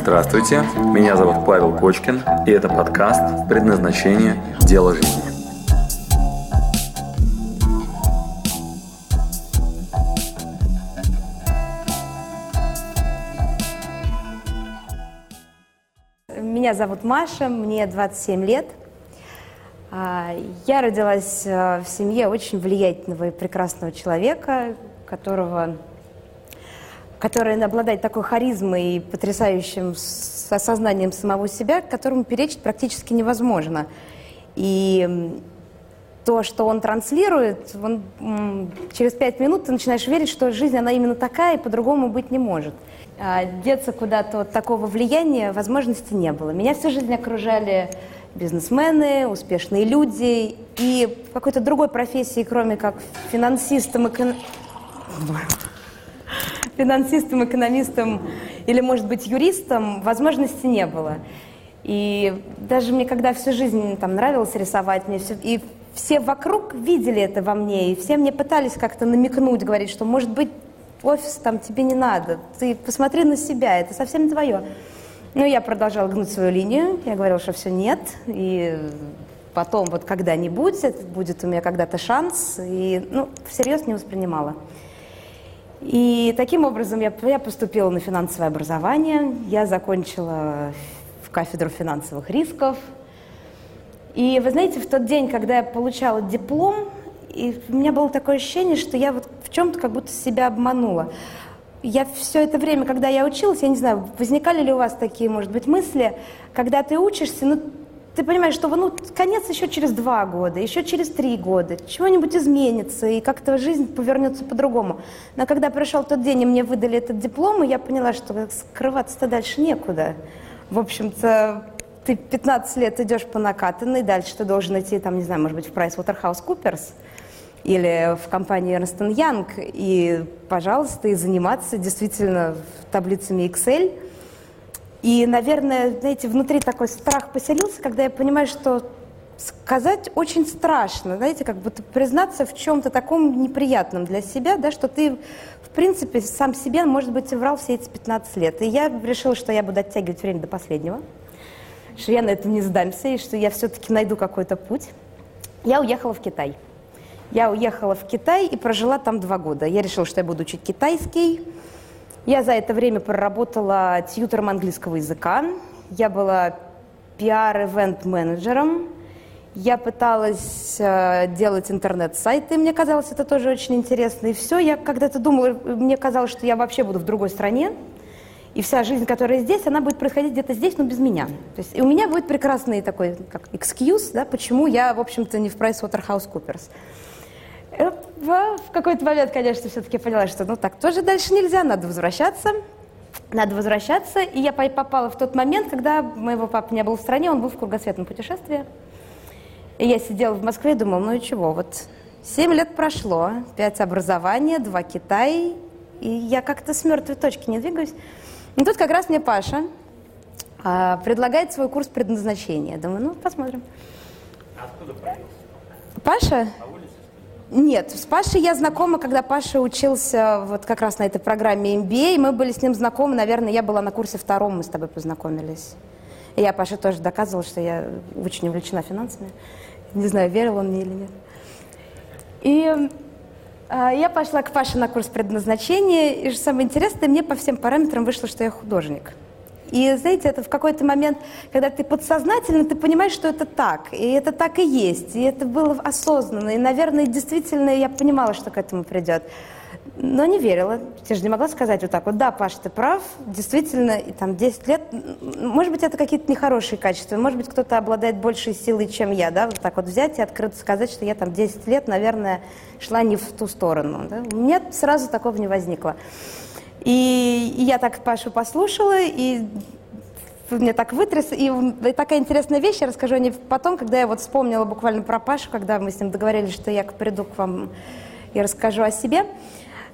Здравствуйте, меня зовут Павел Кочкин, и это подкаст «Предназначение. Дело жизни». Меня зовут Маша, мне 27 лет. А, я родилась э, в семье очень влиятельного и прекрасного человека, которого который обладает такой харизмой и потрясающим осознанием самого себя, которому перечить практически невозможно. И то, что он транслирует, он, через пять минут ты начинаешь верить, что жизнь, она именно такая, и по-другому быть не может. А деться куда-то от такого влияния возможности не было. Меня всю жизнь окружали бизнесмены, успешные люди, и какой-то другой профессии, кроме как финансистом, экон финансистом, экономистом или, может быть, юристом возможности не было. И даже мне, когда всю жизнь там нравилось рисовать, мне все, и все вокруг видели это во мне, и все мне пытались как-то намекнуть, говорить, что, может быть, офис там тебе не надо, ты посмотри на себя, это совсем твое. Ну, я продолжала гнуть свою линию, я говорила, что все нет, и потом вот когда-нибудь, это будет у меня когда-то шанс, и, ну, всерьез не воспринимала. И таким образом я, я поступила на финансовое образование, я закончила в кафедру финансовых рисков. И вы знаете, в тот день, когда я получала диплом, и у меня было такое ощущение, что я вот в чем-то как будто себя обманула. Я все это время, когда я училась, я не знаю, возникали ли у вас такие, может быть, мысли, когда ты учишься, ну, ты понимаешь, что ну, конец еще через два года, еще через три года, чего-нибудь изменится, и как-то жизнь повернется по-другому. Но когда пришел тот день, и мне выдали этот диплом, и я поняла, что скрываться-то дальше некуда. В общем-то, ты 15 лет идешь по накатанной, дальше ты должен идти, там, не знаю, может быть, в PricewaterhouseCoopers или в компании Ernst Young, и, пожалуйста, и заниматься действительно таблицами Excel – и, наверное, знаете, внутри такой страх поселился, когда я понимаю, что сказать очень страшно, знаете, как будто признаться в чем-то таком неприятном для себя, да, что ты, в принципе, сам себе, может быть, врал все эти 15 лет. И я решила, что я буду оттягивать время до последнего, что я на этом не сдамся, и что я все-таки найду какой-то путь. Я уехала в Китай. Я уехала в Китай и прожила там два года. Я решила, что я буду учить китайский, я за это время проработала тьютером английского языка. Я была пиар-эвент-менеджером. Я пыталась э, делать интернет-сайты, мне казалось это тоже очень интересно. И все, я когда-то думала, мне казалось, что я вообще буду в другой стране, и вся жизнь, которая здесь, она будет происходить где-то здесь, но без меня. То есть и у меня будет прекрасный такой, как excuse, да, почему я, в общем-то, не в PricewaterhouseCoopers. Э, в какой-то момент, конечно, все-таки поняла, что ну так тоже дальше нельзя, надо возвращаться. Надо возвращаться. И я попала в тот момент, когда моего папы не было в стране, он был в кругосветном путешествии. И я сидела в Москве и думала, ну и чего, вот семь лет прошло, пять образования, два Китай, и я как-то с мертвой точки не двигаюсь. И тут как раз мне Паша а, предлагает свой курс предназначения. Думаю, ну, посмотрим. А откуда появился? Паша? А нет, с Пашей я знакома, когда Паша учился вот как раз на этой программе MBA, мы были с ним знакомы, наверное, я была на курсе втором, мы с тобой познакомились. И я Паше тоже доказывала, что я очень увлечена финансами. Не знаю, верил он мне или нет. И э, я пошла к Паше на курс предназначения, и что самое интересное, мне по всем параметрам вышло, что я художник. И знаете, это в какой-то момент, когда ты подсознательно, ты понимаешь, что это так, и это так и есть, и это было осознанно, и, наверное, действительно я понимала, что к этому придет. Но не верила. Я же не могла сказать вот так вот, да, Паш, ты прав, действительно, и там 10 лет, может быть, это какие-то нехорошие качества, может быть, кто-то обладает большей силой, чем я, да, вот так вот взять и открыто сказать, что я там 10 лет, наверное, шла не в ту сторону. Да? У сразу такого не возникло. И, я так Пашу послушала, и мне так вытряс. И, и такая интересная вещь, я расскажу о ней потом, когда я вот вспомнила буквально про Пашу, когда мы с ним договорились, что я приду к вам и расскажу о себе.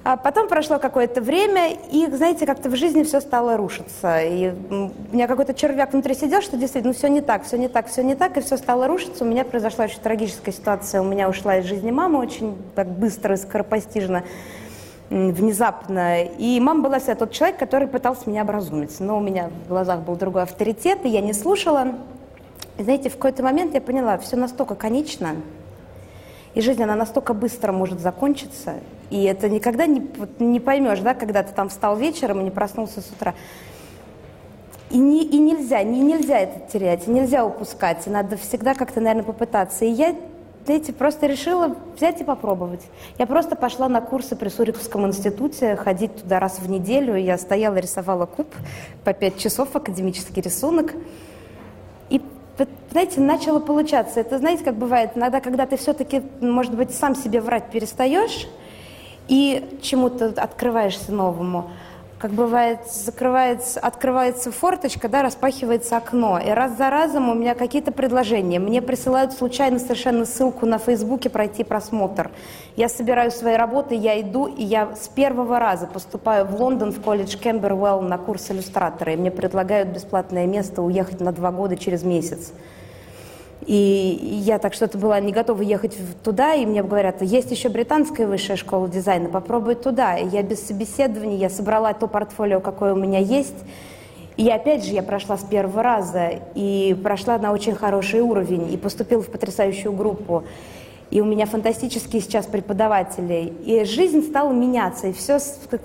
А потом прошло какое-то время, и, знаете, как-то в жизни все стало рушиться. И у меня какой-то червяк внутри сидел, что действительно ну, все не так, все не так, все не так, и все стало рушиться. У меня произошла очень трагическая ситуация. У меня ушла из жизни мама очень так быстро и скоропостижно. Внезапно. И мама была вся тот человек, который пытался меня образумить. Но у меня в глазах был другой авторитет, и я не слушала. И знаете, в какой-то момент я поняла, все настолько конечно, и жизнь, она настолько быстро может закончиться, и это никогда не, не поймешь, да, когда ты там встал вечером и не проснулся с утра. И, не, и нельзя, не, нельзя это терять, и нельзя упускать, и надо всегда как-то, наверное, попытаться. И я, знаете, просто решила взять и попробовать. Я просто пошла на курсы при Суриковском институте, ходить туда раз в неделю. Я стояла, рисовала куб по пять часов, академический рисунок. И знаете, начало получаться. Это, знаете, как бывает, иногда, когда ты все-таки, может быть, сам себе врать перестаешь и чему-то открываешься новому – как бывает, закрывается, открывается форточка, да, распахивается окно, и раз за разом у меня какие-то предложения. Мне присылают случайно совершенно ссылку на Фейсбуке пройти просмотр. Я собираю свои работы, я иду, и я с первого раза поступаю в Лондон, в колледж Кембервелл на курс иллюстратора, и мне предлагают бесплатное место уехать на два года через месяц. И я так что-то была не готова ехать туда, и мне говорят, есть еще британская высшая школа дизайна, попробуй туда. И я без собеседования, я собрала то портфолио, какое у меня есть, и опять же, я прошла с первого раза, и прошла на очень хороший уровень, и поступила в потрясающую группу и у меня фантастические сейчас преподаватели. И жизнь стала меняться, и все,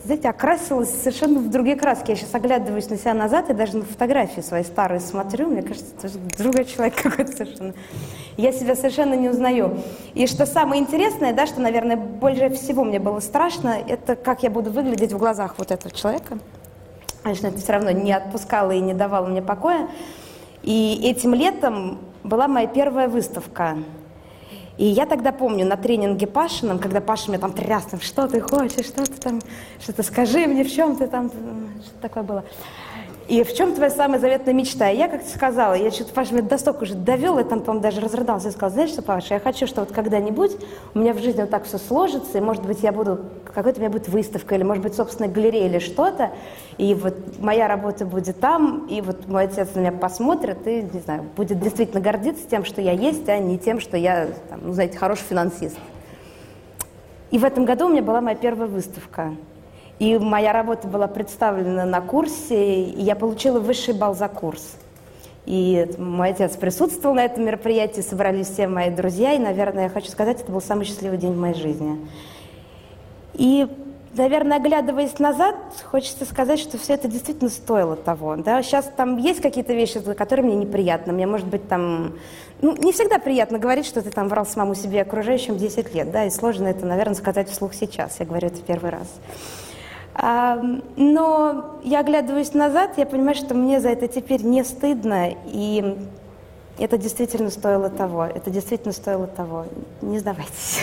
знаете, окрасилось совершенно в другие краски. Я сейчас оглядываюсь на себя назад и даже на фотографии свои старые смотрю, мне кажется, это другой человек какой-то совершенно. Я себя совершенно не узнаю. И что самое интересное, да, что, наверное, больше всего мне было страшно, это как я буду выглядеть в глазах вот этого человека. Конечно, это все равно не отпускало и не давало мне покоя. И этим летом была моя первая выставка – и я тогда помню на тренинге Пашином, когда Паша меня там тряс, там, что ты хочешь, что ты там, что-то скажи мне, в чем ты там, что такое было. И в чем твоя самая заветная мечта? И я как-то сказала, я что-то, Паша меня досток уже довел, я там, по-моему, даже разрыдался. Я сказала, знаешь что, Паша, я хочу, что вот когда-нибудь у меня в жизни вот так все сложится, и, может быть, я буду, какой-то у меня будет выставка, или, может быть, собственная галерея или что-то, и вот моя работа будет там, и вот мой отец на меня посмотрит и, не знаю, будет действительно гордиться тем, что я есть, а не тем, что я, там, ну, знаете, хороший финансист. И в этом году у меня была моя первая выставка. И моя работа была представлена на курсе, и я получила высший балл за курс. И мой отец присутствовал на этом мероприятии, собрались все мои друзья, и, наверное, я хочу сказать, это был самый счастливый день в моей жизни. И, наверное, оглядываясь назад, хочется сказать, что все это действительно стоило того. Да? Сейчас там есть какие-то вещи, которые мне неприятны. Мне, может быть, там... Ну, не всегда приятно говорить, что ты там врал самому себе окружающим 10 лет, да, и сложно это, наверное, сказать вслух сейчас. Я говорю это первый раз. Но я оглядываюсь назад, я понимаю, что мне за это теперь не стыдно, и это действительно стоило того. Это действительно стоило того. Не сдавайтесь.